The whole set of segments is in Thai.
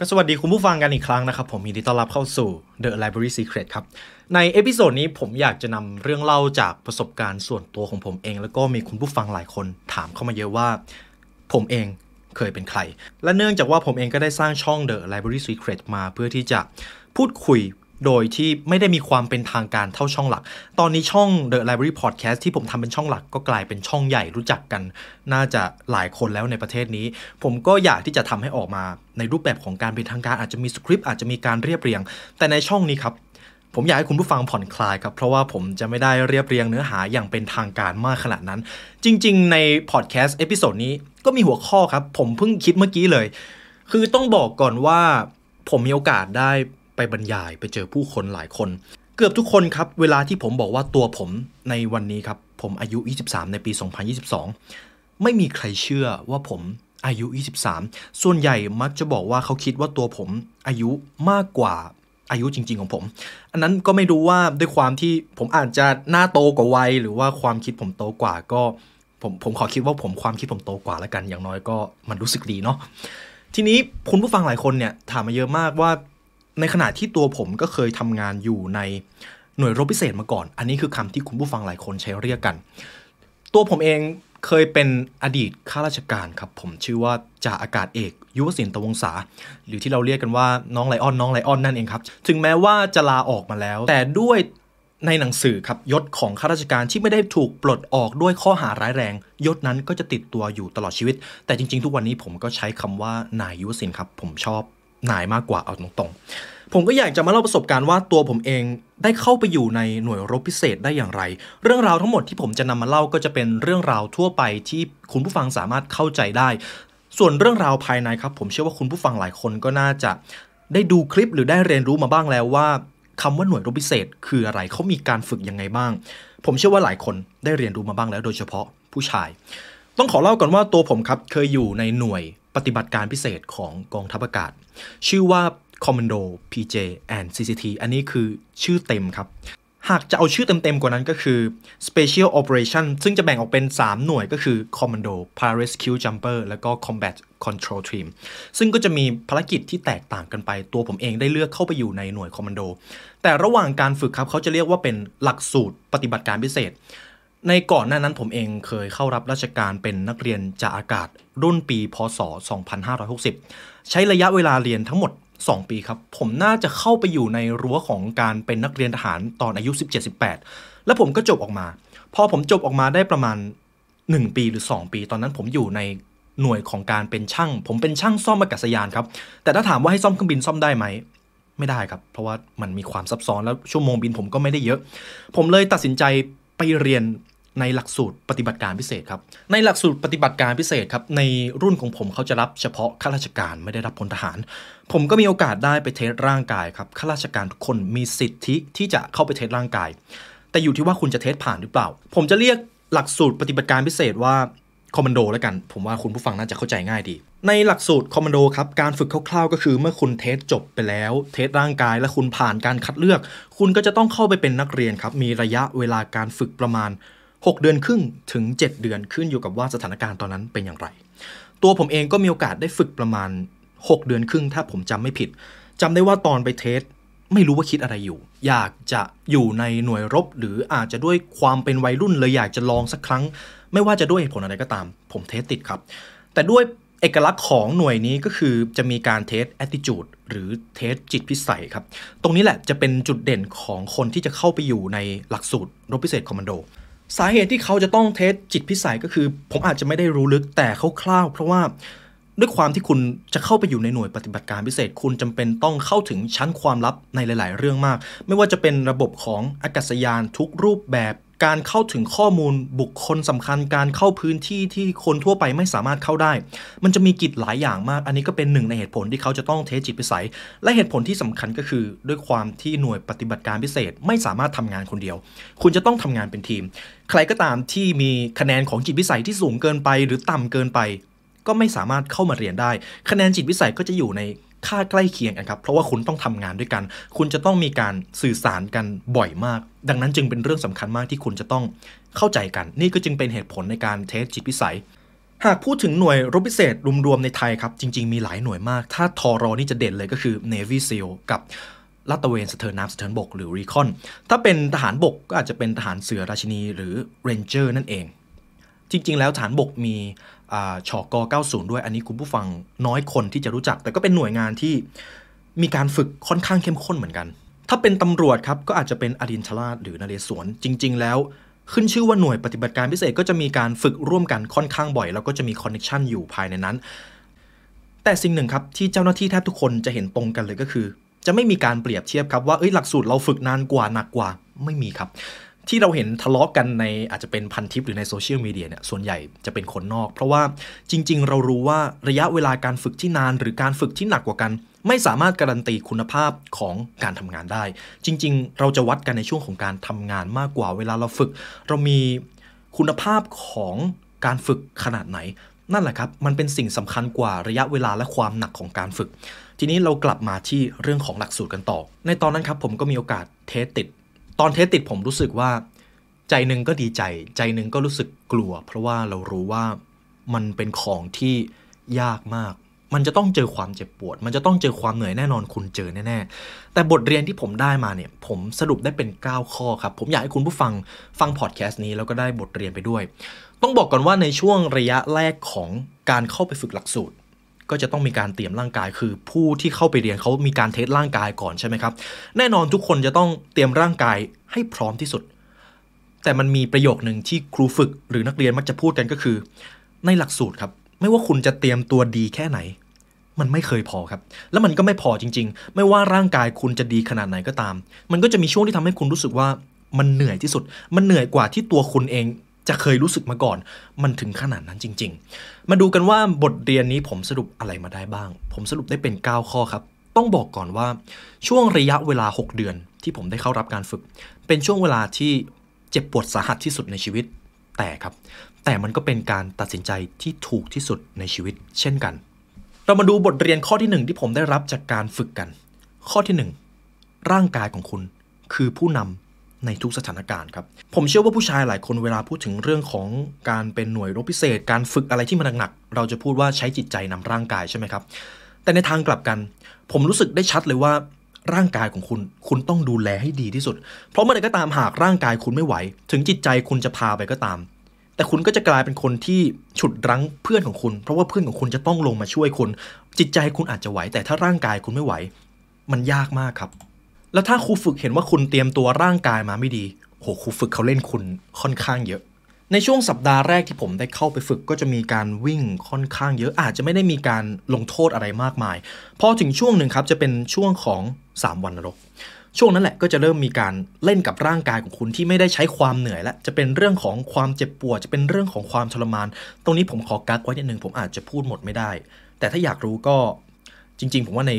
ก็สวัสดีคุณผู้ฟังกันอีกครั้งนะครับ ผมยินดีต้อนรับเข้าสู่ The Library Secret ครับ ในเอพิโซดนี้ผมอยากจะนำเรื่องเล่าจากประสบการณ์ส่วนตัวของผมเอง แล้วก็มีคุณผู้ฟังหลายคนถามเข้ามาเยอะว่า ผมเองเคยเป็นใคร และเนื่องจากว่าผมเองก็ได้สร้างช่อง The Library Secret มาเพื่อที่จะพูดคุย โดยที่ไม่ได้มีความเป็นทางการเท่าช่องหลัก ตอนนี้ช่อง The Library Podcast ที่ผมทำเป็นช่องหลักก็กลายเป็นช่องใหญ่รู้จักกัน น่าจะหลายคนแล้วในประเทศนี้ ผมก็อยากที่จะทำให้ออกมาในรูปแบบของการเป็นทางการอาจจะมีสคริปต์อาจจะมีการเรียบเรียง แต่ในช่องนี้ครับผมอยากให้คุณผู้ฟังผ่อนคลายครับ เพราะว่าผมจะไม่ได้เรียบเรียงเนื้อหาอย่างเป็นทางการมากขนาดนั้น จริง ๆ ในพอดแคสต์ episode นี้ก็มีหัวข้อครับ ผมเพิ่งคิดเมื่อกี้เลย คือต้องบอกก่อนว่าผมมีโอกาสได้ ไปบรรยายไปเจอผู้คนหลายคน เกือบทุกคนครับเวลาที่ผมบอกว่าตัวผมในวันนี้ครับผมอายุ 23 ในปี 2022 ไม่มีใครเชื่อว่าผมอายุ 23 ส่วนใหญ่มักจะบอกว่าเขาคิดว่าตัวผมอายุมากกว่าอายุจริง ๆ ของผม อันนั้นก็ไม่รู้ว่าด้วยความที่ผมอาจจะหน้าโตกว่าวัย หรือว่าความคิดผมโตกว่าก็ผมผมขอคิดว่าผมความคิดผมโตกว่าแล้วกัน อย่างน้อยก็มันรู้สึกดีเนาะทีนี้คุณผู้ฟังหลายคนเนี่ยถามมาเยอะมากว่า ในขณะที่ตัวผมก็เคยทำงานอยู่ในหน่วยรบพิเศษมาก่อน อันนี้คือคำที่คุณผู้ฟังหลายคนใช้เรียกกัน ตัวผมเองเคยเป็นอดีตข้าราชการครับ ผมชื่อว่าจ่าอากาศเอก ยุวศิลป์ตวงศาหรือที่เราเรียกกันว่าน้องไลออนน้องไลออนนั่นเองครับ ถึงแม้ว่าจะลาออกมาแล้ว แต่ด้วยในหนังสือครับยศของข้าราชการที่ไม่ได้ถูกปลดออกด้วยข้อหาร้ายแรง ยศนั้นก็จะติดตัวอยู่ตลอดชีวิต แต่จริง ๆ ทุกวันนี้ผมก็ใช้คำว่านายยุวศิลป์ครับ ผมชอบ นายมากกว่าเอาตรงๆ ผมก็อยากจะมาเล่าประสบการณ์ว่าตัวผมเองได้เข้าไปอยู่ในหน่วยรบพิเศษได้อย่างไร เรื่องราวทั้งหมดที่ผมจะนำมาเล่าก็จะเป็นเรื่องราวทั่วไปที่คุณผู้ฟังสามารถเข้าใจได้ ส่วนเรื่องราวภายในครับ ผมเชื่อว่าคุณผู้ฟังหลายคนก็น่าจะได้ดูคลิปหรือได้เรียนรู้มาบ้างแล้วว่าคำว่าหน่วยรบพิเศษ คืออะไรเขามีการฝึกยังไงบ้าง ผมเชื่อว่าหลายคนได้เรียนรู้มาบ้างแล้วโดยเฉพาะผู้ชาย ต้องขอเล่าก่อนว่าตัวผมครับเคยอยู่ในหน่วย ปฏิบัติการพิเศษของกองทัพอากาศ ชื่อว่า Commando PJ and CCT อันนี้คือชื่อเต็มครับ หากจะเอาชื่อเต็มๆกว่านั้นก็คือ Special Operation ซึ่งจะแบ่งออกเป็น 3 หน่วยก็คือ Commando Pararescue Jumper แล้วก็ Combat Control Team ซึ่งก็จะมีภารกิจที่แตกต่างกันไป ตัวผมเองได้เลือกเข้าไปอยู่ในหน่วย Commando แต่ระหว่างการฝึกครับเขาจะเรียกว่าเป็นหลักสูตรปฏิบัติการพิเศษ ในก่อนหน้านั้นผมเองเคยเข้ารับราชการเป็นนักเรียนจากอากาศรุ่นปีพศ 2560 ใช้ระยะเวลาเรียนทั้งหมด 2 ปีครับ ผมน่าจะเข้าไปอยู่ในรั้วของการเป็นนักเรียนทหารตอนอายุ 17-18 แล้วผมก็จบออกมา พอผมจบออกมาได้ประมาณ 1 ปีหรือ 2 ปี ตอนนั้นผมอยู่ในหน่วยของการเป็นช่าง ผมเป็นช่างซ่อมอากาศยานครับ แต่ถ้าถามว่าให้ซ่อมเครื่องบินซ่อมได้ไหมไม่ได้ครับ เพราะว่ามันมีความซับซ้อนแล้วชั่วโมงบินผมก็ไม่ได้เยอะ ผมเลยตัดสินใจ ไปเรียนในหลักสูตรปฏิบัติการพิเศษครับ ในหลักสูตรปฏิบัติการพิเศษครับ ในรุ่นของผมเขาจะรับเฉพาะข้าราชการไม่ได้รับพลทหาร ผมก็มีโอกาสได้ไป test ร่างกายครับข้าราชการทุกคนมีสิทธิที่จะเข้าไป test ร่างกาย แต่อยู่ที่ว่าคุณจะ test ผ่านหรือเปล่า ผมจะเรียกหลักสูตรปฏิบัติการพิเศษว่า คอมมานโดแล้วกัน ผมว่าคุณผู้ฟังน่าจะเข้าใจง่ายดี ในหลักสูตรคอมมานโดครับ การฝึกคร่าวๆ ก็คือเมื่อคุณ test จบไปแล้ว test ร่างกายและคุณผ่านการคัดเลือก คุณก็จะต้องเข้าไปเป็นนักเรียนครับ มีระยะเวลาการฝึกประมาณ 6 เดือนครึ่งถึง 7 เดือนขึ้นอยู่กับว่าสถานการณ์ตอนนั้นเป็นอย่างไร ตัวผมเองก็มีโอกาสได้ฝึกประมาณ 6 เดือนครึ่ง ถ้าผมจำไม่ผิดจำได้ว่าตอนไปเทสไม่รู้ว่าคิดอะไรอยู่ อยากจะอยู่ในหน่วยรบ หรืออาจจะด้วยความเป็นวัยรุ่นเลยอยากจะลองสักครั้ง ไม่ว่าจะด้วยเหตุผลอะไรก็ตาม ผมเทสติดครับ แต่ด้วยเอกลักษณ์ของหน่วยนี้ก็คือจะมีการเทส attitude หรือเทสจิตพิสัยครับ ตรงนี้แหละจะเป็นจุดเด่นของคนที่จะเข้าไปอยู่ในหลักสูตรรบพิเศษคอมมานโด สาเหตุที่เขาจะต้องเทสจิตพิสัยก็คือ ผมอาจจะไม่ได้รู้ลึกแต่คร่าวๆเพราะว่าด้วยความที่คุณจะเข้าไปอยู่ในหน่วยปฏิบัติการพิเศษ คุณจำเป็นต้องเข้าถึงชั้นความลับในหลาย ๆ เรื่องมาก ไม่ว่าจะเป็นระบบของอากาศยานทุกรูปแบบ การเข้าถึงข้อมูลบุคคลสำคัญ การเข้าพื้นที่ที่คนทั่วไปไม่สามารถเข้าได้ มันจะมีกิจหลายอย่างมาก อันนี้ก็เป็นหนึ่งในเหตุผลที่เขาจะต้องเทสจิตพิสัย และเหตุผลที่สำคัญก็คือ ด้วยความที่หน่วยปฏิบัติการพิเศษไม่สามารถทำงานคนเดียว คุณจะต้องทำงานเป็นทีม ใครก็ตามที่มีคะแนนของจิตพิสัยที่สูงเกินไป หรือต่ำเกินไป ก็ไม่สามารถเข้ามาเรียนได้ คะแนนจิตวิสัยก็จะอยู่ใน ค่าใกล้เคียงกันครับ เพราะว่าคุณต้องทำงานด้วยกัน คุณจะต้องมีการสื่อสารกันบ่อยมาก ดังนั้นจึงเป็นเรื่องสำคัญมากที่คุณจะต้องเข้าใจกัน นี่ก็จึงเป็นเหตุผลในการ test จิตวิสัย หากพูดถึงหน่วยรบพิเศษรวมๆในไทยครับ จริง ๆ มีหลายหน่วยมาก ถ้าทอรอนี่จะเด่นเลยก็คือ Navy SEAL กับลาดตะเวนสะเทินน้ำสะเทินบกหรือ Recon ถ้าเป็นทหารบกก็อาจจะเป็นทหารเสือราชินีหรือ Ranger นั่นเอง จริง ๆ แล้วทหารบกมี ฉก. 90 ด้วย อันนี้คุณผู้ฟังน้อยคนที่จะรู้จัก แต่ก็เป็นหน่วยงานที่มีการฝึกค่อนข้างเข้มข้นเหมือนกัน ถ้าเป็นตำรวจครับก็อาจจะเป็นอดินทราชหรือนเรศวรจริง ๆ แล้วขึ้นชื่อว่าหน่วยปฏิบัติการพิเศษก็จะมีการฝึกร่วมกันค่อนข้างบ่อย แล้วก็จะมีคอนเนคชันอยู่ภายในนั้น แต่สิ่งหนึ่งครับที่เจ้าหน้าที่แทบทุกคนจะเห็นตรงกันเลยก็คือ จะไม่มีการเปรียบเทียบครับว่าเอ้ยหลักสูตรเราฝึกนานกว่าหนักกว่าไม่มีครับ ที่เราเห็นทะเลาะกันในอาจจะเป็นพันทิปหรือในโซเชียลมีเดียเนี่ยส่วนใหญ่จะเป็นคนนอก เพราะว่าจริง ๆ เรารู้ว่าระยะเวลาการฝึกที่นาน หรือการฝึกที่หนักกว่ากัน ไม่สามารถการันตีคุณภาพของการทำงานได้ จริง ๆ เราจะวัดกันในช่วงของการทำงานมากกว่า เวลาเราฝึก เรามีคุณภาพของการฝึกขนาดไหน นั่นแหละครับมันเป็นสิ่งสำคัญกว่าระยะเวลาและความหนักของการฝึก ทีนี้เรากลับมาที่เรื่องของหลักสูตรกันต่อ ในตอนนั้นครับผมก็มีโอกาส test ติด ตอน test ติดผมรู้สึกว่าใจหนึ่งก็ดีใจ ใจหนึ่งก็รู้สึกกลัว เพราะว่าเรารู้ว่ามันเป็นของที่ยากมาก มันจะต้องเจอความเจ็บปวด มันจะต้องเจอความเหนื่อยแน่นอนคุณเจอแน่ๆ แต่บทเรียนที่ผมได้มาเนี่ย ผมสรุปได้เป็น 9 ข้อครับ ผมอยากให้คุณผู้ฟังฟังพอดแคสต์นี้แล้วก็ได้บทเรียนไปด้วย ต้องบอกก่อนว่าในช่วงระยะแรกของการเข้าไปฝึกหลักสูตร ก็จะต้องมีการเตรียมร่างกาย คือผู้ที่เข้าไปเรียนเขามีการเทสร่างกายก่อนใช่ไหมครับ แน่นอนทุกคนจะต้องเตรียมร่างกายให้พร้อมที่สุด แต่มันมีประโยคหนึ่งที่ครูฝึกหรือนักเรียนมักจะพูดกันก็คือ ในหลักสูตรครับ ไม่ว่าคุณจะเตรียมตัวดีแค่ไหน มันไม่เคยพอครับ แล้วมันก็ไม่พอจริง ๆ ไม่ว่าร่างกายคุณจะดีขนาดไหนก็ตาม มันก็จะมีช่วงที่ทำให้คุณรู้สึกว่ามันเหนื่อยที่สุด มันเหนื่อยกว่าที่ตัวคุณเอง จะเคยรู้สึกมาก่อน มันถึงขนาดนั้นจริง ๆ มาดูกันว่าบทเรียนนี้ผมสรุปอะไรมาได้บ้าง ผมสรุปได้เป็น 9 ข้อครับ ต้องบอกก่อนว่าช่วงระยะเวลา 6 เดือนที่ผมได้เข้ารับการฝึก เป็นช่วงเวลาที่เจ็บปวดสาหัสที่สุดในชีวิต แต่ครับ แต่มันก็เป็นการตัดสินใจที่ถูกที่สุดในชีวิต เช่นกัน เรามาดูบทเรียนข้อที่หนึ่งที่ผมได้รับจากการฝึกกัน ข้อที่หนึ่งร่างกายของคุณคือผู้นำ ในทุกสถานการณ์ครับ ผมเชื่อว่าผู้ชายหลายคนเวลาพูดถึงเรื่องของการเป็นหน่วยรบพิเศษ การฝึกอะไรที่มันหนักๆเราจะพูดว่าใช้จิตใจนำร่างกายใช่ไหมครับ แต่ในทางกลับกัน ผมรู้สึกได้ชัดเลยว่าร่างกายของคุณ คุณต้องดูแลให้ดีที่สุด เพราะเมื่อใดก็ตามหากร่างกายคุณไม่ไหว ถึงจิตใจคุณจะพาไปก็ตาม แต่คุณก็จะกลายเป็นคนที่ฉุดรั้งเพื่อนของคุณ เพราะว่าเพื่อนของคุณจะต้องลงมาช่วยคุณ จิตใจคุณอาจจะไหว แต่ถ้าร่างกายคุณไม่ไหว มันยากมากครับ แล้วถ้าครูฝึกเห็นว่าคุณเตรียมตัวร่างกายมาไม่ดี โหครูฝึกเขาเล่นคุณค่อนข้างเยอะ ในช่วงสัปดาห์แรกที่ผมได้เข้าไปฝึกก็จะมีการวิ่งค่อนข้างเยอะอาจจะไม่ได้มีการลงโทษอะไรมากมาย พอถึงช่วงหนึ่งครับจะเป็นช่วงของ 3 วันนรก ช่วงนั้นแหละก็จะเริ่มมีการเล่นกับร่างกายของคุณที่ไม่ได้ใช้ความเหนื่อยแล้วจะเป็นเรื่องของความเจ็บปวดจะเป็นเรื่องของความทรมาน ตรงนี้ผมขอกักไว้นิดนึงผมอาจจะพูดหมดไม่ได้ แต่ถ้าอยากรู้ก็จริง ๆ ผมว่าใน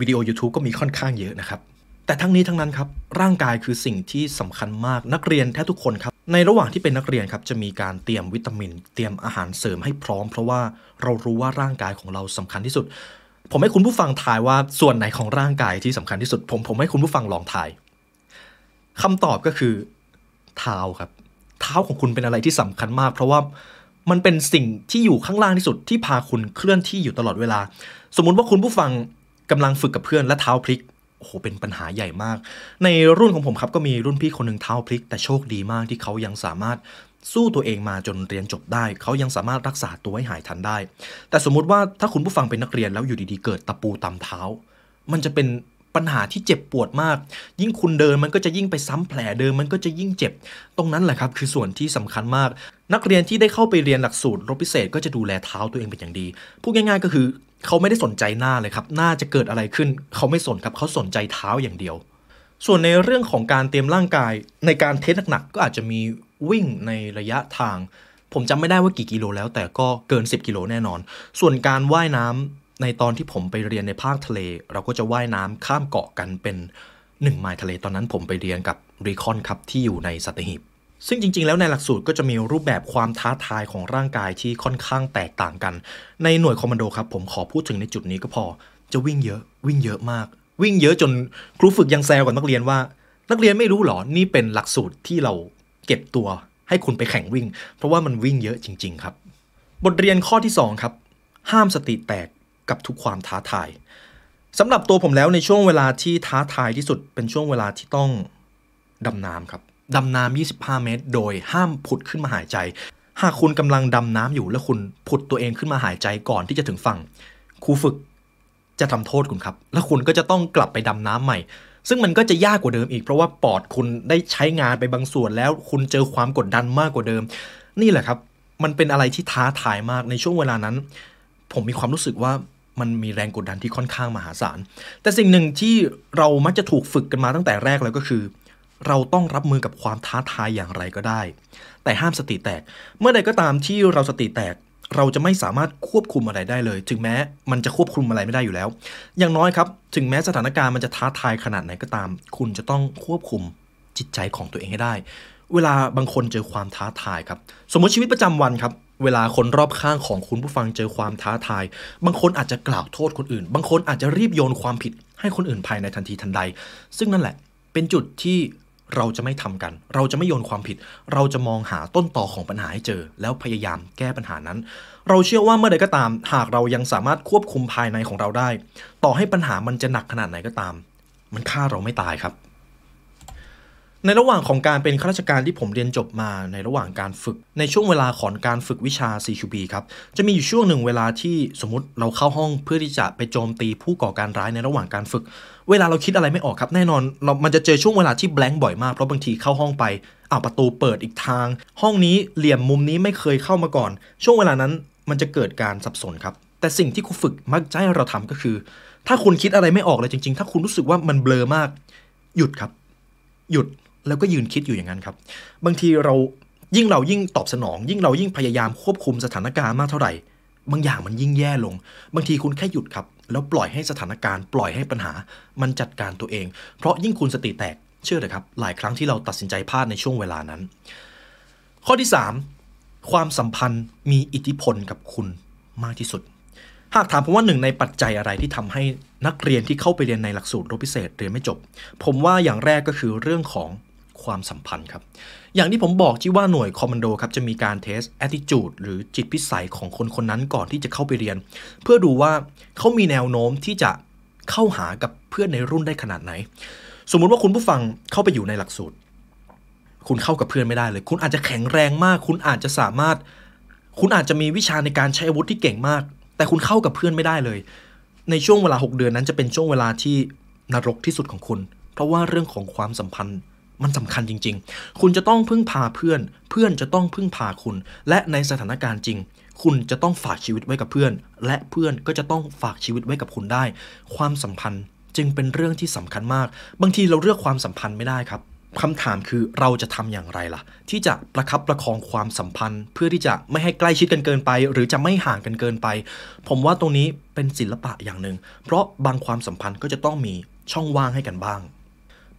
วิดีโอ YouTube ก็มีค่อนข้างเยอะนะครับ แต่ทั้งนี้ทั้งนั้นครับร่างกายคือสิ่งที่สำคัญมากนักเรียนแทบทุกคนครับในระหว่างที่เป็นนักเรียนครับจะมีการเตรียมวิตามิน เตรียมอาหารเสริมให้พร้อม เพราะว่าเรารู้ว่าร่างกายของเราสำคัญที่สุด ผมให้คุณผู้ฟังทายว่าส่วนไหนของร่างกายที่สำคัญที่สุด ผมผมให้คุณผู้ฟังลองทายคำตอบก็คือเท้าครับ เท้าของคุณเป็นอะไรที่สำคัญมาก เพราะว่ามันเป็นสิ่งที่อยู่ข้างล่างที่สุดที่พาคุณเคลื่อนที่อยู่ตลอดเวลา สมมุติว่าคุณผู้ฟังกำลังฝึกกับเพื่อนและเท้าพลิก โอ้โหเป็นปัญหาใหญ่มาก ในรุ่นของผมครับก็มีรุ่นพี่คนหนึ่งเท้าพลิก แต่โชคดีมากที่เขายังสามารถสู้ตัวเองมาจนเรียนจบได้ เขายังสามารถรักษาตัวให้หายทันได้ แต่สมมุติว่าถ้าคุณผู้ฟังเป็นนักเรียนแล้วอยู่ดีๆเกิดตะปูตำเท้า มันจะเป็น ปัญหาที่เจ็บปวดมาก ยิ่งคุณเดินมันก็จะยิ่งไปซ้ำแผลเดิมมันก็จะยิ่งเจ็บ ตรงนั้นแหละครับคือส่วนที่สำคัญมาก นักเรียนที่ได้เข้าไปเรียนหลักสูตรรบพิเศษก็จะดูแลเท้าตัวเองเป็นอย่างดีพูดง่าย ๆ ก็คือเขาไม่ได้สนใจหน้าเลยครับหน้าจะเกิดอะไรขึ้น เขาไม่สนครับเขาสนใจเท้าอย่างเดียว ส่วนในเรื่องของการเตรียมร่างกายในการ test หนักๆก็อาจจะมีวิ่งในระยะทาง ผมจำไม่ได้ว่ากี่กิโลแล้ว แต่ก็เกิน 10 กิโลแน่นอน ส่วนการว่ายน้ำ ในตอนที่ผมไปเรียนในภาคทะเล เราก็จะว่ายน้ำข้ามเกาะกันเป็น1ไมล์ทะเลตอนนั้นผมไปเรียนกับ Recon ครับที่อยู่ในสัตหีบซึ่งจริงๆ แล้วในหลักสูตรก็จะมีรูปแบบความท้าทายของร่างกายที่ค่อนข้างแตกต่างกัน ในหน่วยคอมมานโดครับผมขอพูดถึงในจุดนี้ก็พอ จะวิ่งเยอะวิ่งเยอะมาก วิ่งเยอะจนครูฝึกยังแซวกับนักเรียนว่า นักเรียนไม่รู้หรอ นี่เป็นหลักสูตรที่เราเก็บตัว ให้คุณไปแข่งวิ่ง เพราะว่ามันวิ่งเยอะจริง ๆ ครับ บทเรียนข้อที่2ครับห้ามสติแตก กับทุกความท้าทายสำหรับตัวผมแล้วในช่วงเวลาที่ท้าทายที่สุดเป็นช่วงเวลาที่ต้องดำน้ำครับดำน้ำ 25 เมตร โดยห้ามผุดขึ้นมาหายใจ หากคุณกำลังดำน้ำอยู่แล้วคุณผุดตัวเองขึ้นมาหายใจก่อนที่จะถึงฝั่งครูฝึกจะทำโทษคุณครับ แล้วคุณก็จะต้องกลับไปดำน้ำใหม่ ซึ่งมันก็จะยากกว่าเดิมอีก เพราะว่าปอดคุณได้ใช้งานไปบางส่วนแล้วคุณเจอความกดดันมากกว่าเดิม นี่แหละครับ มันเป็นอะไรที่ท้าทายมากในช่วงเวลานั้น ผมมีความรู้สึกว่า มันมีแรงกดดันที่ค่อนข้างมหาศาล แต่สิ่งหนึ่งที่เรามักจะถูกฝึกกันมาตั้งแต่แรกแล้วก็คือ เราต้องรับมือกับความท้าทายอย่างไรก็ได้ แต่ห้ามสติแตก เมื่อใดก็ตามที่เราสติแตก เราจะไม่สามารถควบคุมอะไรได้เลย ถึงแม้มันจะควบคุมอะไรไม่ได้อยู่แล้ว อย่างน้อยครับ ถึงแม้สถานการณ์มันจะท้าทายขนาดไหนก็ตาม คุณจะต้องควบคุมจิตใจของตัวเองให้ได้ เวลาบางคนเจอความท้าทายครับ สมมติชีวิตประจำวันครับ เวลาคนรอบข้างของคุณผู้ฟังเจอความท้าทาย บางคนอาจจะกล่าวโทษคนอื่น บางคนอาจจะรีบโยนความผิดให้คนอื่นภายในทันทีทันใด ซึ่งนั่นแหละ เป็นจุดที่เราจะไม่ทำกัน เราจะไม่โยนความผิด เราจะมองหาต้นต่อของปัญหาให้เจอ แล้วพยายามแก้ปัญหานั้น เราเชื่อว่าเมื่อใดก็ตาม หากเรายังสามารถควบคุมภายในของเราได้ ต่อให้ปัญหามันจะหนักขนาดไหนก็ตาม มันฆ่าเราไม่ตายครับ ในระหว่างของการเป็นข้าราชการที่ผมเรียนจบมาในระหว่างการฝึก ในช่วงเวลาของการฝึกวิชา CQB ครับ จะมีอยู่ช่วงหนึ่งเวลาที่สมมติเราเข้าห้องเพื่อที่จะไปโจมตีผู้ก่อการร้ายในระหว่างการฝึก เวลาเราคิดอะไรไม่ออกครับแน่นอนเรามันจะเจอช่วงเวลาที่แบงค์บ่อยมากเพราะบางทีเข้าห้องไปอ้าวประตูเปิดอีกทาง ห้องนี้เหลี่ยมมุมนี้ไม่เคยเข้ามาก่อน ช่วงเวลานั้นมันจะเกิดการสับสนครับ แต่สิ่งที่ครูฝึกมักจะให้เราทำก็คือ ถ้าคุณคิดอะไรไม่ออกเลยจริง ๆ ถ้าคุณรู้สึกว่ามันเบลอมาก หยุดครับ หยุด แล้วก็ยืนคิดอยู่อย่างนั้นครับ บางทีเรายิ่งเรายิ่งตอบสนอง ยิ่งเรายิ่งพยายามควบคุมสถานการณ์มากเท่าไหร่ บางอย่างมันยิ่งแย่ลง บางทีคุณแค่หยุดครับ แล้วปล่อยให้สถานการณ์ปล่อยให้ปัญหา มันจัดการตัวเอง เพราะยิ่งคุณสติแตกเชื่อเลยครับ หลายครั้งที่เราตัดสินใจพลาดในช่วงเวลานั้น ข้อที่ 3 ความสัมพันธ์มีอิทธิพลกับคุณมากที่สุด หากถามผมว่าหนึ่งในปัจจัยอะไรที่ทำให้นักเรียนที่เข้าไปเรียนในหลักสูตรรบพิเศษเรียนไม่จบ ผมว่าอย่างแรกก็คือเรื่องของ ความสัมพันธ์ครับ อย่างที่ผมบอกที่ว่าหน่วยคอมมานโดครับจะมีการเทส attitude หรือจิตพิสัยของคนคนนั้นก่อนที่จะเข้าไปเรียน เพื่อดูว่าเขามีแนวโน้มที่จะเข้าหากับเพื่อนในรุ่นได้ขนาดไหน สมมุติว่าคุณผู้ฟังเข้าไปอยู่ในหลักสูตร คุณเข้ากับเพื่อนไม่ได้เลย คุณอาจจะแข็งแรงมาก คุณอาจจะสามารถ คุณอาจจะมีวิชาในการใช้อาวุธที่เก่งมาก แต่คุณเข้ากับเพื่อนไม่ได้เลย ในช่วงเวลา 6 เดือนนั้นจะเป็นช่วงเวลาที่นรกที่สุดของคุณ เพราะว่าเรื่องของความสัมพันธ์ มันสำคัญจริง ๆ คุณจะต้องพึ่งพาเพื่อน เพื่อนจะต้องพึ่งพาคุณ และในสถานการณ์จริง คุณจะต้องฝากชีวิตไว้กับเพื่อน และเพื่อนก็จะต้องฝากชีวิตไว้กับคุณได้ ความสัมพันธ์จึงเป็นเรื่องที่สำคัญมาก บางทีเราเลือกความสัมพันธ์ไม่ได้ครับคำถามคือเราจะทำอย่างไรล่ะ ที่จะประคับประคองความสัมพันธ์ เพื่อที่จะไม่ให้ใกล้ชิดกันเกินไป หรือจะไม่ห่างกันเกินไป ผมว่าตรงนี้เป็นศิลปะอย่างหนึ่งเพราะบางความสัมพันธ์ก็จะต้องมีช่องว่างให้กันบ้าง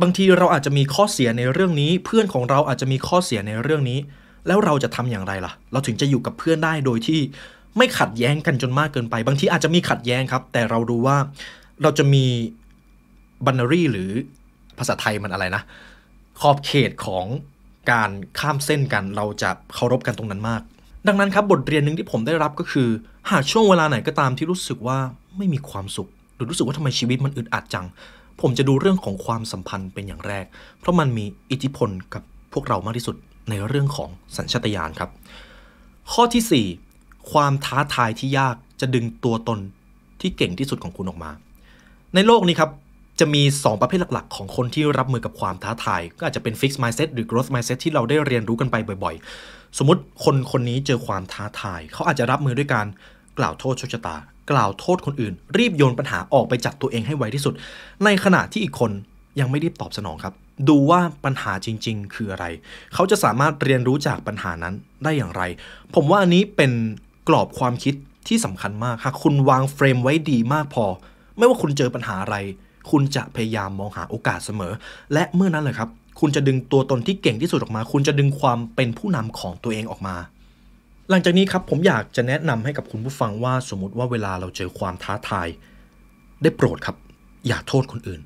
บางทีเราอาจจะมีข้อเสียในเรื่องนี้ เพื่อนของเราอาจจะมีข้อเสียในเรื่องนี้ แล้วเราจะทำอย่างไรล่ะ เราถึงจะอยู่กับเพื่อนได้โดยที่ไม่ขัดแย้งกันจนมากเกินไป บางทีอาจจะมีขัดแย้งครับ แต่เราดูว่าเราจะมีบันนารีหรือภาษาไทยมันอะไรนะ ขอบเขตของการข้ามเส้นกัน เราจะเคารพกันตรงนั้นมาก ดังนั้นครับบทเรียนหนึ่งที่ผมได้รับก็คือ หากช่วงเวลาไหนก็ตามที่รู้สึกว่าไม่มีความสุข หรือรู้สึกว่าทำไมชีวิตมันอึดอัดจัง ผมจะดูเรื่องของความสัมพันธ์เป็นอย่างแรก เพราะมันมีอิทธิพลกับพวกเรามากที่สุดในเรื่องของสัญชาตญาณครับ ข้อที่ 4 ความท้าทายที่ยากจะดึงตัวตนที่เก่งที่สุดของคุณออกมา ในโลกนี้ครับจะมี 2 ประเภทหลัก ๆ ของคนที่รับมือกับความท้าทาย ก็อาจจะเป็น fixed mindset หรือ growth mindset ที่เราได้เรียนรู้กันไปบ่อย ๆ สมมติคนคนนี้เจอความท้าทาย เขาอาจจะรับมือด้วยการกล่าวโทษโชคชะตา กล่าวโทษคนอื่น รีบโยนปัญหาออกไปจากตัวเองให้ไวที่สุด ในขณะที่อีกคนยังไม่รีบตอบสนองครับ ดูว่าปัญหาจริง ๆ คืออะไร เขาจะสามารถเรียนรู้จากปัญหานั้นได้อย่างไร ผมว่าอันนี้เป็นกรอบความคิดที่สำคัญมากหากคุณวางเฟรมไว้ดีมากพอ ไม่ว่าคุณเจอปัญหาอะไร คุณจะพยายามมองหาโอกาสเสมอ และเมื่อนั้นเลยครับ คุณจะดึงตัวตนที่เก่งที่สุดออกมา คุณจะดึงความเป็นผู้นำของตัวเองออกมา หลังจากนี้ครับผมอยากจะแนะนำให้กับคุณผู้ฟังว่าสมมติว่าเวลาเราเจอความท้าทาย ได้โปรดครับ อย่าโทษคนอื่น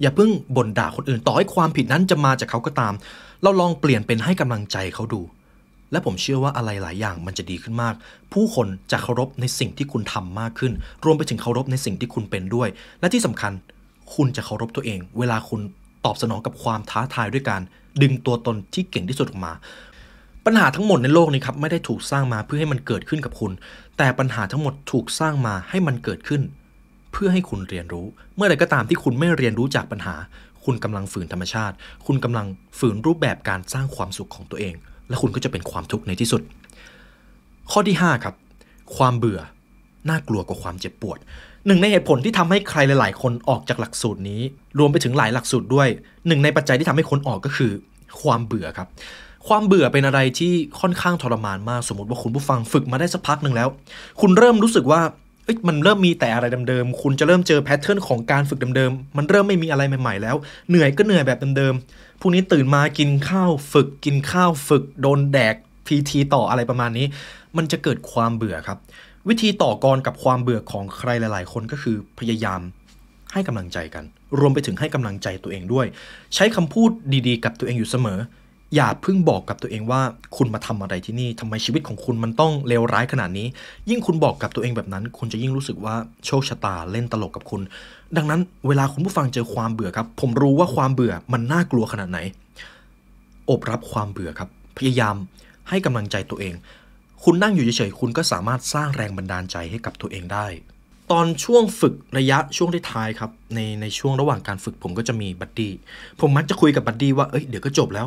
อย่าเพิ่งบ่นด่าคนอื่น ต่อให้ความผิดนั้นจะมาจากเขาก็ตาม เราลองเปลี่ยนเป็นให้กำลังใจเขาดู และผมเชื่อว่าอะไรหลายอย่างมันจะดีขึ้นมาก ผู้คนจะเคารพในสิ่งที่คุณทำมากขึ้น รวมไปถึงเคารพในสิ่งที่คุณเป็นด้วย และที่สำคัญ คุณจะเคารพตัวเอง เวลาคุณตอบสนองกับความท้าทายด้วยการดึงตัวตนที่เก่งที่สุดออกมา ปัญหาทั้งหมดในโลกนี้ครับไม่ได้ถูกสร้างมาเพื่อให้มันเกิดขึ้นกับคุณ แต่ปัญหาทั้งหมดถูกสร้างมาให้มันเกิดขึ้น เพื่อให้คุณเรียนรู้ เมื่อใดก็ตามที่คุณไม่เรียนรู้จากปัญหา คุณกำลังฝืนธรรมชาติ คุณกำลังฝืนรูปแบบการสร้างความสุขของตัวเอง และคุณก็จะเป็นความทุกข์ในที่สุด ข้อที่ 5 ครับ ความเบื่อน่ากลัวกว่าความเจ็บปวด หนึ่งในเหตุผลที่ทำให้ใครหลาย ๆ คนออกจากหลักสูตรนี้ รวมไปถึงหลายหลักสูตรด้วย หนึ่งในปัจจัยที่ทำให้คนออกก็คือ ความเบื่อครับ ความเบื่อเป็นอะไรที่ค่อนข้างทรมานมาก สมมติว่าคุณผู้ฟังฝึกมาได้สักพักหนึ่งแล้ว คุณเริ่มรู้สึกว่ามันเริ่มมีแต่อะไรเดิมๆ คุณจะเริ่มเจอแพทเทิร์นของการฝึกเดิมๆ มันเริ่มไม่มีอะไรใหม่ๆ แล้ว เหนื่อยก็เหนื่อยแบบเดิมๆพรุ่งนี้ตื่นมากินข้าวฝึกกินข้าวฝึกโดนแดกพีทีต่ออะไรประมาณนี้ มันจะเกิดความเบื่อครับ วิธีต่อกรกับความเบื่อของใครหลาย ๆ คนก็คือพยายามให้กำลังใจกัน รวมไปถึงให้กำลังใจตัวเองด้วย ใช้คำพูดดีๆ กับตัวเองอยู่เสมอ อย่าเพิ่งบอกกับตัวเองว่าคุณมาทำอะไรที่นี่ทำไมชีวิตของคุณมันต้องเลวร้ายขนาดนี้ ยิ่งคุณบอกกับตัวเองแบบนั้น คุณจะยิ่งรู้สึกว่าโชคชะตาเล่นตลกกับคุณ ดังนั้นเวลาคุณผู้ฟังเจอความเบื่อครับ ผมรู้ว่าความเบื่อมันน่ากลัวขนาดไหน โอบรับความเบื่อครับ พยายามให้กำลังใจตัวเอง คุณนั่งอยู่เฉยๆคุณก็สามารถสร้างแรงบันดาลใจให้กับตัวเองได้ ตอนช่วงฝึกระยะช่วงท้ายครับในในช่วงระหว่างการฝึกผมก็จะมี buddyผมมักจะคุยกับบัดดี้ว่าเอ้ยเดี๋ยวก็จบแล้ว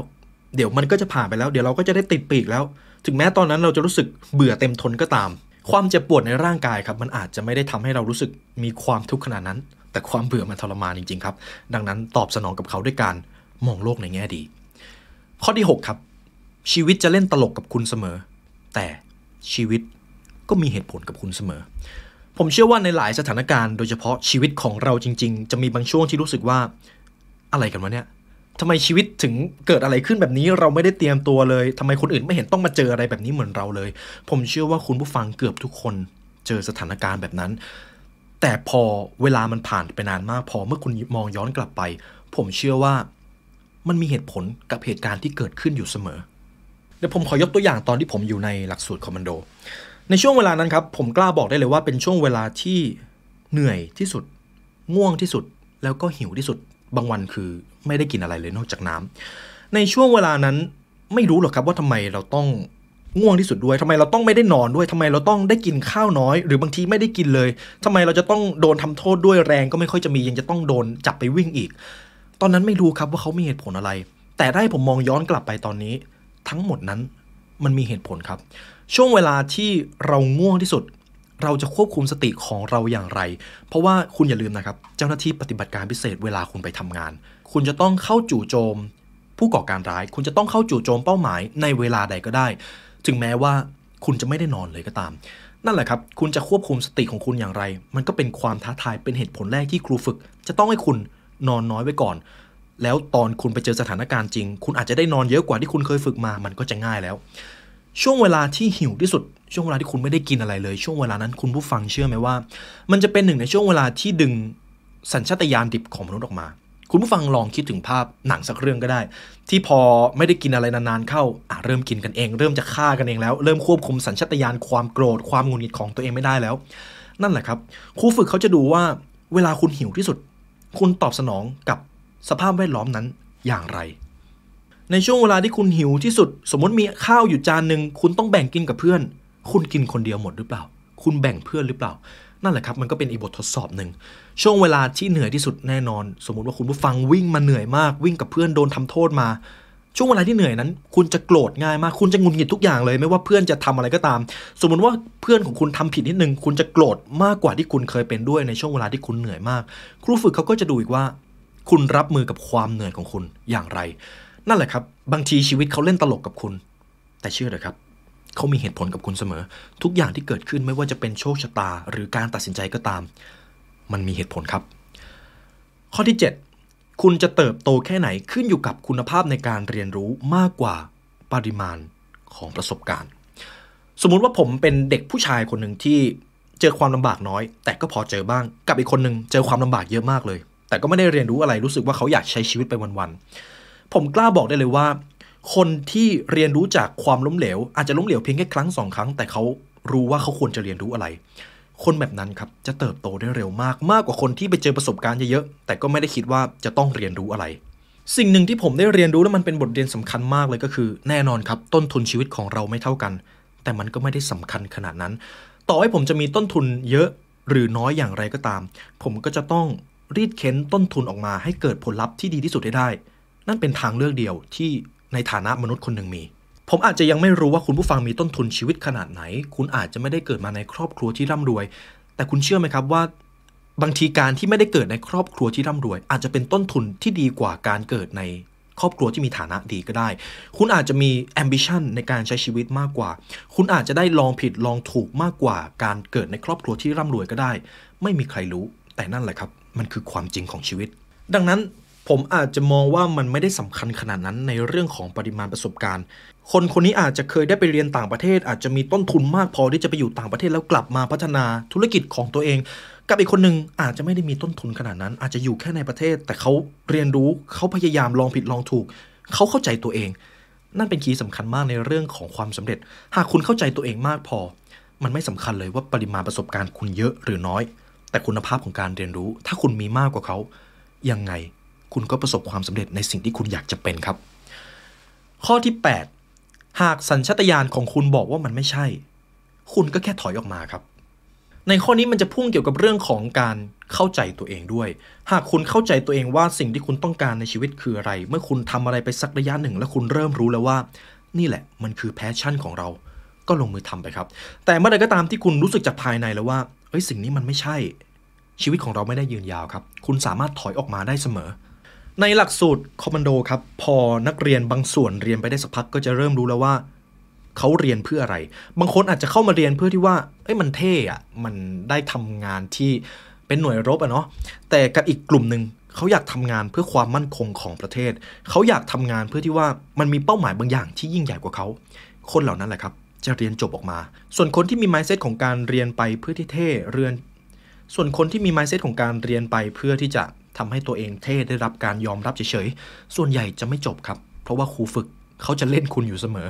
เดี๋ยวมันก็จะผ่านไปแล้ว เดี๋ยวเราก็จะได้ติดปีกแล้ว ถึงแม้ตอนนั้นเราจะรู้สึกเบื่อเต็มทนก็ตาม ความเจ็บปวดในร่างกายครับ มันอาจจะไม่ได้ทำให้เรารู้สึกมีความทุกข์ขนาดนั้น แต่ความเบื่อมันทรมานจริงๆครับ ดังนั้นตอบสนองกับเขาด้วยการมองโลกในแง่ดี ข้อที่ 6 ครับ ชีวิตจะเล่นตลกกับคุณเสมอ แต่ชีวิตก็มีเหตุผลกับคุณเสมอ ผมเชื่อว่าในหลายสถานการณ์โดยเฉพาะชีวิตของเราจริง ๆ จะมีบางช่วงที่รู้สึกว่าอะไรกันวะเนี่ย ทำไมชีวิตถึงเกิดอะไรขึ้นแบบนี้เราไม่ได้เตรียมตัวเลยทำไมคนอื่นไม่เห็นต้องมาเจออะไรแบบนี้เหมือนเราเลย ผมเชื่อว่าคุณผู้ฟังเกือบทุกคนเจอสถานการณ์แบบนั้น แต่พอเวลามันผ่านไปนานมากพอเมื่อคุณมองย้อนกลับไป ผมเชื่อว่ามันมีเหตุผลกับเหตุการณ์ที่เกิดขึ้นอยู่เสมอเดี๋ยวผมขอยกตัวอย่างตอนที่ผมอยู่ในหลักสูตรคอมมานโด ในช่วงเวลานั้นครับผมกล้าบอกได้เลยว่าเป็นช่วงเวลาที่เหนื่อยที่สุด ง่วงที่สุดแล้วก็หิวที่สุด บางวันคือไม่ได้กินอะไรเลยนอกจากน้ำในช่วงเวลานั้นไม่รู้หรอกครับว่าทำไมเราต้องง่วงที่สุดด้วยทำไมเราต้องไม่ได้นอนด้วยทำไมเราต้องได้กินข้าวน้อย หรือบางทีไม่ได้กินเลยทำไมเราจะต้องโดนทำโทษด้วยแรงก็ไม่ค่อยจะมียังจะต้องโดนจับไปวิ่งอีก ตอนนั้นไม่รู้ครับว่าเขามีเหตุผลอะไร แต่ได้ผมมองย้อนกลับไปตอนนี้ ทั้งหมดนั้นมันมีเหตุผลครับ ช่วงเวลาที่เราง่วงที่สุด เราจะควบคุมสติของเราอย่างไร เพราะว่าคุณอย่าลืมนะครับ เจ้าหน้าที่ปฏิบัติการพิเศษเวลาคุณไปทำงาน คุณจะต้องเข้าจู่โจม ผู้ก่อการร้าย คุณจะต้องเข้าจู่โจมเป้าหมายในเวลาใดก็ได้ ถึงแม้ว่าคุณจะไม่ได้นอนเลยก็ตาม นั่นแหละครับ คุณจะควบคุมสติของคุณอย่างไร มันก็เป็นความท้าทายเป็นเหตุผลแรกที่ครูฝึก จะต้องให้คุณนอนน้อยไว้ก่อน แล้วตอนคุณไปเจอสถานการณ์จริง คุณอาจจะได้นอนเยอะกว่าที่คุณเคยฝึกมา มันก็จะง่ายแล้ว ช่วงเวลาที่หิวที่สุด ช่วงเวลาที่คุณไม่ได้กินอะไรเลย ช่วงเวลานั้นคุณผู้ฟังเชื่อไหมว่า มันจะเป็นหนึ่งในช่วงเวลาที่ดึงสัญชาตญาณดิบของมนุษย์ออกมา คุณผู้ฟังลองคิดถึงภาพหนังสักเรื่องก็ได้ ที่พอไม่ได้กินอะไรนานๆเข้าอะเริ่มกินกันเอง เริ่มจะฆ่ากันเองแล้ว เริ่มควบคุมสัญชาตญาณความโกรธความงุดหงิดของตัวเองไม่ได้แล้ว นั่นแหละครับครูฝึกเขาจะดูว่าเวลาคุณหิวที่สุด คุณตอบสนองกับสภาพแวดล้อมนั้นอย่างไร ในช่วงเวลาที่คุณหิวที่สุด สมมติมีข้าวอยู่จานหนึ่งคุณต้องแบ่งกินกับเพื่อน คุณกินคนเดียวหมดหรือเปล่า คุณแบ่งเพื่อนหรือเปล่า นั่นแหละครับ มันก็เป็นอีบททดสอบหนึ่ง ช่วงเวลาที่เหนื่อยที่สุดแน่นอน สมมติว่าคุณผู้ฟังวิ่งมาเหนื่อยมาก วิ่งกับเพื่อนโดนทำโทษมา ช่วงเวลาที่เหนื่อยนั้น คุณจะโกรธง่ายมาก คุณจะงุนหงิดทุกอย่างเลย ไม่ว่าเพื่อนจะทำอะไรก็ตาม สมมติว่าเพื่อนของคุณทำผิดนิดนึง คุณจะโกรธมากกว่าที่คุณเคยเป็นด้วยในช่วงเวลาที่คุณเหนื่อยมาก ครูฝึกเขาก็จะดูอีกว่า คุณรับมือกับความเหนื่อยของคุณอย่างไร นั่นแหละครับ บางทีชีวิตเขาเล่นตลกกับคุณ แต่เชื่อเถอะครับ เขามีเหตุผลกับคุณเสมอ ทุกอย่างที่เกิดขึ้นไม่ว่าจะเป็นโชคชะตา หรือการตัดสินใจก็ตาม มันมีเหตุผลครับ ข้อที่ 7 คุณจะเติบโตแค่ไหนขึ้นอยู่กับคุณภาพในการเรียนรู้มากกว่าปริมาณของประสบการณ์ สมมุติว่าผมเป็นเด็กผู้ชายคนหนึ่งที่เจอความลำบากน้อย แต่ก็พอเจอบ้าง กับอีกคนหนึ่งเจอความลำบากเยอะมากเลย แต่ก็ไม่ได้เรียนรู้อะไรรู้สึกว่าเขาอยากใช้ชีวิตไปวันๆผมกล้าบอกได้เลยว่า คนที่เรียนรู้จากความล้มเหลว อาจจะล้มเหลวเพียงแค่ครั้งสองครั้ง แต่เขารู้ว่าเขาควรจะเรียนรู้อะไร คนแบบนั้นครับจะเติบโตได้เร็วมากมากกว่าคนที่ไปเจอประสบการณ์เยอะๆแต่ก็ไม่ได้คิดว่าจะต้องเรียนรู้อะไร สิ่งหนึ่งที่ผมได้เรียนรู้แล้วมันเป็นบทเรียนสำคัญมากเลยก็คือ แน่นอนครับต้นทุนชีวิตของเราไม่เท่ากัน แต่มันก็ไม่ได้สำคัญขนาดนั้น ต่อให้ผมจะมีต้นทุนเยอะหรือน้อยอย่างไรก็ตาม ผมก็จะต้องรีดเค้นต้นทุนออกมาให้เกิดผลลัพธ์ที่ดีที่สุดได้นั่นเป็นทางเลือกเดียวที่ ในฐานะมนุษย์คนหนึ่งมี ผมอาจจะยังไม่รู้ว่าคุณผู้ฟังมีต้นทุนชีวิตขนาดไหน คุณอาจจะไม่ได้เกิดมาในครอบครัวที่ร่ำรวย แต่คุณเชื่อไหมครับว่า บางทีการที่ไม่ได้เกิดในครอบครัวที่ร่ำรวย อาจจะเป็นต้นทุนที่ดีกว่าการเกิดในครอบครัวที่มีฐานะดีก็ได้ คุณอาจจะมี ambition ในการใช้ชีวิตมากกว่า คุณอาจจะได้ลองผิดลองถูกมากกว่า การเกิดในครอบครัวที่ร่ำรวยก็ได้ ไม่มีใครรู้ แต่นั่นแหละครับ มันคือความจริงของชีวิต ดังนั้น ผมอาจจะมองว่ามันไม่ได้สำคัญขนาดนั้นในเรื่องของปริมาณประสบการณ์ คนคนนี้อาจจะเคยได้ไปเรียนต่างประเทศ อาจจะมีต้นทุนมากพอที่จะไปอยู่ต่างประเทศแล้วกลับมาพัฒนาธุรกิจของตัวเอง กับอีกคนหนึ่งอาจจะไม่ได้มีต้นทุนขนาดนั้น อาจจะอยู่แค่ในประเทศ แต่เขาเรียนรู้เขาพยายามลองผิดลองถูก เขาเข้าใจตัวเอง นั่นเป็นคีย์สำคัญมากในเรื่องของความสำเร็จ หากคุณเข้าใจตัวเองมากพอ มันไม่สำคัญเลยว่าปริมาณประสบการณ์คุณเยอะหรือน้อย แต่คุณภาพของการเรียนรู้ ถ้าคุณมีมากกว่าเขายังไง คุณก็ประสบความสำเร็จในสิ่งที่คุณอยากจะเป็นครับ ข้อที่ 8 หากสัญชาตญาณของคุณบอกว่ามันไม่ใช่ คุณก็แค่ถอยออกมาครับ ในข้อนี้มันจะพุ่งเกี่ยวกับเรื่องของการเข้าใจตัวเองด้วย หากคุณเข้าใจตัวเองว่าสิ่งที่คุณต้องการในชีวิตคืออะไร เมื่อคุณทำอะไรไปสักระยะหนึ่ง แล้วคุณเริ่มรู้แล้วว่า นี่แหละมันคือ passion ของเรา ก็ลงมือทำไปครับ แต่เมื่อใดก็ตามที่คุณรู้สึกจากภายในแล้วว่าเอ้ยสิ่งนี้มันไม่ใช่ชีวิตของเราไม่ได้ยืนยาวครับ คุณสามารถถอยออกมาได้เสมอ ในหลักสูตรคอมมานโดครับพอนักเรียนบางส่วนเรียนไปได้สักพักก็จะเริ่มรู้แล้วว่าเขาเรียนเพื่ออะไร บางคนอาจจะเข้ามาเรียนเพื่อที่ว่าเอ้ยมันเท่อะมันได้ทำงานที่เป็นหน่วยรบอะเนาะแต่กับอีกกลุ่มหนึ่งเขาอยากทำงานเพื่อความมั่นคงของประเทศ เขาอยากทำงานเพื่อที่ว่ามันมีเป้าหมายบางอย่างที่ยิ่งใหญ่กว่าเขา คนเหล่านั้นแหละครับ จะเรียนจบออกมา ส่วนคนที่มี mindset ของการเรียนไปเพื่อที่เท่เรียน ส่วนคนที่มี mindset ของการเรียนไปเพื่อที่จะ ทำให้ตัวเองเท่ได้รับการยอมรับเฉยๆ ส่วนใหญ่จะไม่จบครับ เพราะว่าครูฝึกเขาจะเล่นคุณอยู่เสมอ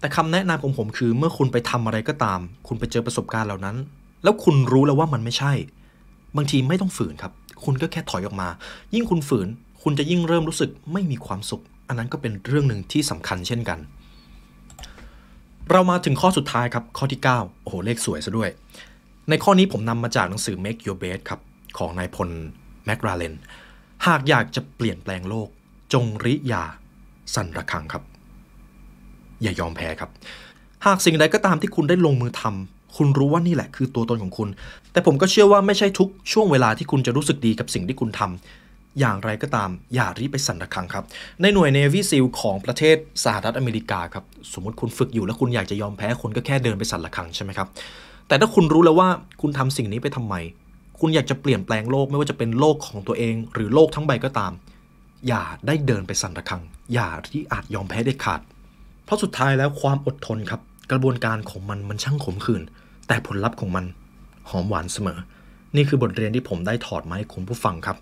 แต่คำแนะนำของผมคือเมื่อคุณไปทำอะไรก็ตาม คุณไปเจอประสบการณ์เหล่านั้น แล้วคุณรู้แล้วว่ามันไม่ใช่ บางทีไม่ต้องฝืนครับ คุณก็แค่ถอยออกมา ยิ่งคุณฝืน คุณจะยิ่งเริ่มรู้สึกไม่มีความสุข อันนั้นก็เป็นเรื่องหนึ่งที่สำคัญเช่นกัน เรามาถึงข้อสุดท้ายครับ ข้อที่ 9 โอ้โหเลขสวยซะด้วย ในข้อนี้ผมนำมาจากหนังสือ Make Your Bed ครับของนายพล แมกราเลนหากอยากจะเปลี่ยนแปลงโลก จงริยา สั่นระฆังครับ อย่ายอมแพ้ครับ หากสิ่งใดก็ตามที่คุณได้ลงมือทำคุณรู้ว่านี่แหละคือตัวตนของคุณ แต่ผมก็เชื่อว่าไม่ใช่ทุกช่วงเวลาที่คุณจะรู้สึกดีกับสิ่งที่คุณทำอย่างไรก็ตาม อย่ารีบไปสั่นระฆังครับ ในหน่วย Navy SEAL ของประเทศสหรัฐอเมริกาครับ สมมติคุณฝึกอยู่แล้วคุณอยากจะยอมแพ้คุณก็แค่เดินไปสั่นระฆังใช่ไหมครับแต่ถ้าคุณรู้แล้วว่าคุณทำสิ่งนี้ไปทำไม คุณอยากจะเปลี่ยนแปลงโลกไม่ว่าจะเป็นโลกของตัวเอง หรือโลกทั้งใบก็ตาม อย่าได้เดินไปสั่นระฆัง อย่าที่อาจยอมแพ้ได้ขาด เพราะสุดท้ายแล้วความอดทนครับ กระบวนการของมันมันช่างขมขื่นแต่ผลลัพธ์ของมันหอมหวานเสมอ นี่คือบทเรียนที่ผมได้ถอดมาให้คุณผู้ฟังครับ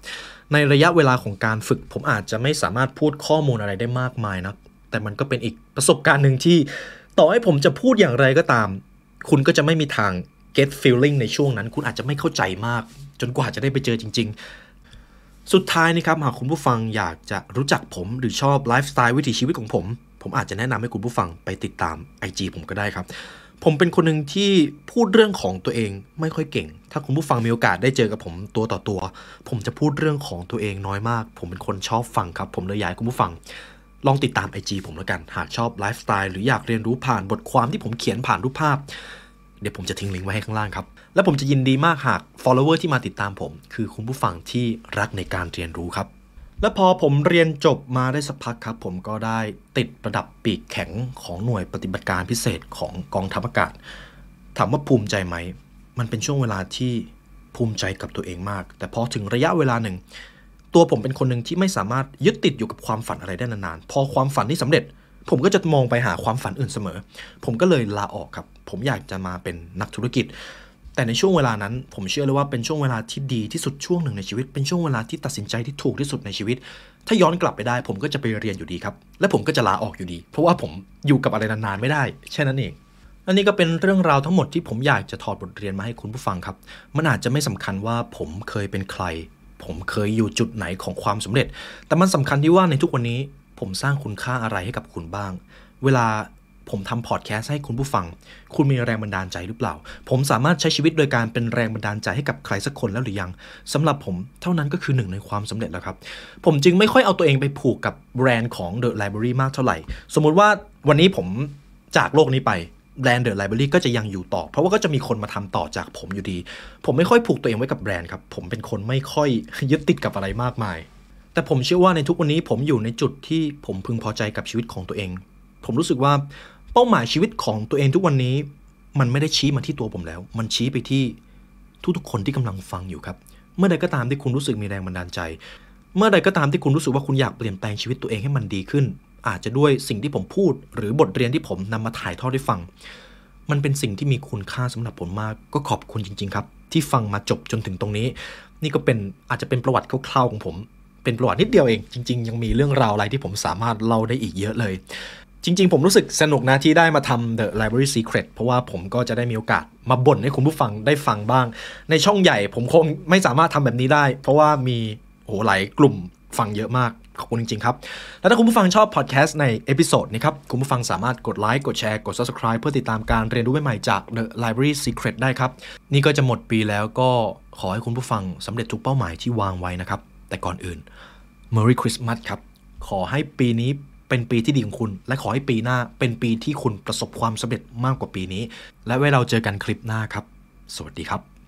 ในระยะเวลาของการฝึก ผมอาจจะไม่สามารถพูดข้อมูลอะไรได้มากมายนะแต่มันก็เป็นอีกประสบการณ์หนึ่งที่ ต่อให้ผมจะพูดอย่างไรก็ตาม คุณก็จะไม่มีทาง get feeling ในช่วงนั้น คุณอาจจะไม่เข้าใจมาก จนกว่าจะได้ไปเจอจริง ๆ สุดท้ายนี่ครับหากคุณผู้ฟังอยากจะรู้จักผม หรือชอบไลฟ์สไตล์วิถีชีวิตของผม ผมอาจจะแนะนำให้คุณผู้ฟังไปติดตาม IG ผมก็ได้ครับ ผมเป็นคนหนึ่งที่พูดเรื่องของตัวเองไม่ค่อยเก่ง ถ้าคุณผู้ฟังมีโอกาสได้เจอกับผมตัวต่อตัว ผมจะพูดเรื่องของตัวเองน้อยมาก ผมเป็นคนชอบฟังครับ ผมเลยอยากให้คุณผู้ฟังลองติดตาม IG ผมแล้วกัน หากชอบไลฟ์สไตล์หรืออยากเรียนรู้ผ่านบทความที่ผมเขียนผ่านรูปภาพ เดี๋ยวผมจะทิ้งลิงก์ไว้ให้ข้างล่างครับ และผมจะยินดีมากหาก follower ที่มาติดตามผม คือคุณผู้ฟังที่รักในการเรียนรู้ครับ และพอผมเรียนจบมาได้สักพักครับ ผมก็ได้ติดระดับปีกแข็งของหน่วยปฏิบัติการพิเศษของกองทัพอากาศ ถามว่าภูมิใจไหม มันเป็นช่วงเวลาที่ภูมิใจกับตัวเองมาก แต่พอถึงระยะเวลาหนึ่ง ตัวผมเป็นคนหนึ่งที่ไม่สามารถยึดติดอยู่กับความฝันอะไรได้นานๆ พอความฝันที่สำเร็จ ผมก็จะมองไปหาความฝันอื่นเสมอ ผมก็เลยลาออกครับ ผมอยากจะมาเป็นนักธุรกิจ แต่ในช่วงเวลานั้น ผมเชื่อเลยว่าเป็นช่วงเวลาที่ดีที่สุดช่วงหนึ่งในชีวิต เป็นช่วงเวลาที่ตัดสินใจที่ถูกที่สุดในชีวิต ถ้าย้อนกลับไปได้ ผมก็จะไปเรียนอยู่ดีครับ และผมก็จะลาออกอยู่ดี เพราะว่าผมอยู่กับอะไรนานๆไม่ได้แค่นั้นเองอันนี้ก็เป็นเรื่องราวทั้งหมดที่ผมอยากจะถอดบทเรียนมาให้คุณผู้ฟังครับ มันอาจจะไม่สำคัญว่าผมเคยเป็นใคร ผมเคยอยู่จุดไหนของความสำเร็จ แต่มันสำคัญที่ว่าในทุกวันนี้ ผมสร้างคุณค่าอะไรให้กับคุณบ้าง เวลาผมทำพอดแคสต์ให้คุณผู้ฟัง คุณมีแรงบันดาลใจหรือเปล่า ผมสามารถใช้ชีวิตโดยการเป็นแรงบันดาลใจให้กับใครสักคนแล้วหรือยังสำหรับผมเท่านั้นก็คือหนึ่งในความสำเร็จแล้วครับ ผมจึงไม่ค่อยเอาตัวเองไปผูกกับแบรนด์ของ The Library มากเท่าไหร่ สมมุติว่าวันนี้ผมจากโลกนี้ไปแบรนด์ The Library ก็จะยังอยู่ต่อ เพราะว่าก็จะมีคนมาทำต่อจากผมอยู่ดี ผมไม่ค่อยผูกตัวเองไว้กับแบรนด์ครับ ผมเป็นคนไม่ค่อยยึดติดกับอะไรมากมาย แต่ผมเชื่อว่าในทุกวันนี้ผมอยู่ในจุดที่ผมพึงพอใจกับชีวิตของตัวเอง ผมรู้สึกว่าเป้าหมายชีวิตของตัวเองทุกวันนี้ มันไม่ได้ชี้มาที่ตัวผมแล้ว มันชี้ไปที่ทุกๆคนที่กำลังฟังอยู่ครับ เมื่อใดก็ตามที่คุณรู้สึกมีแรงบันดาลใจ เมื่อใดก็ตามที่คุณรู้สึกว่าคุณอยากเปลี่ยนแปลงชีวิตตัวเองให้มันดีขึ้น อาจจะด้วยสิ่งที่ผมพูด หรือบทเรียนที่ผมนำมาถ่ายทอดให้ฟัง มันเป็นสิ่งที่มีคุณค่าสำหรับผมมาก ก็ขอบคุณจริง ๆ ครับ ที่ฟังมาจบจนถึงตรงนี้ นี่ก็เป็นอาจจะเป็นประวัติคร่าวๆของผม เป็นประวัตินิดเดียวเอง จริง ๆ ยังมีเรื่องราวอะไรที่ผมสามารถเล่าได้อีกเยอะเลย จริง ๆ ผมรู้สึกสนุกนะที่ได้มาทำ The Library Secret เพราะว่าผมก็จะได้มีโอกาสมาบ่นให้คุณผู้ฟังได้ฟังบ้าง ในช่องใหญ่ผมคงไม่สามารถทำแบบนี้ได้ เพราะว่ามีโอ้หลายกลุ่มฟังเยอะมากขอบคุณจริง ๆ ครับ แล้วถ้าคุณผู้ฟังชอบพอดแคสต์ใน episode นี้ครับ คุณผู้ฟังสามารถกดไลค์กดแชร์กด Subscribe เพื่อติดตามการเรียนรู้ใหม่ๆจาก The Library Secret ได้ครับ นี่ก็จะหมดปีแล้วก็ขอให้คุณผู้ฟังสำเร็จทุกเป้าหมายที่วางไว้นะครับ แต่ก่อนอื่น Merry Christmas ครับ ขอให้ปีนี้เป็นปีที่ดีของคุณ และขอให้ปีหน้าเป็นปีที่คุณประสบความสำเร็จมากกว่าปีนี้ และไว้เราเจอกันคลิปหน้าครับ สวัสดีครับ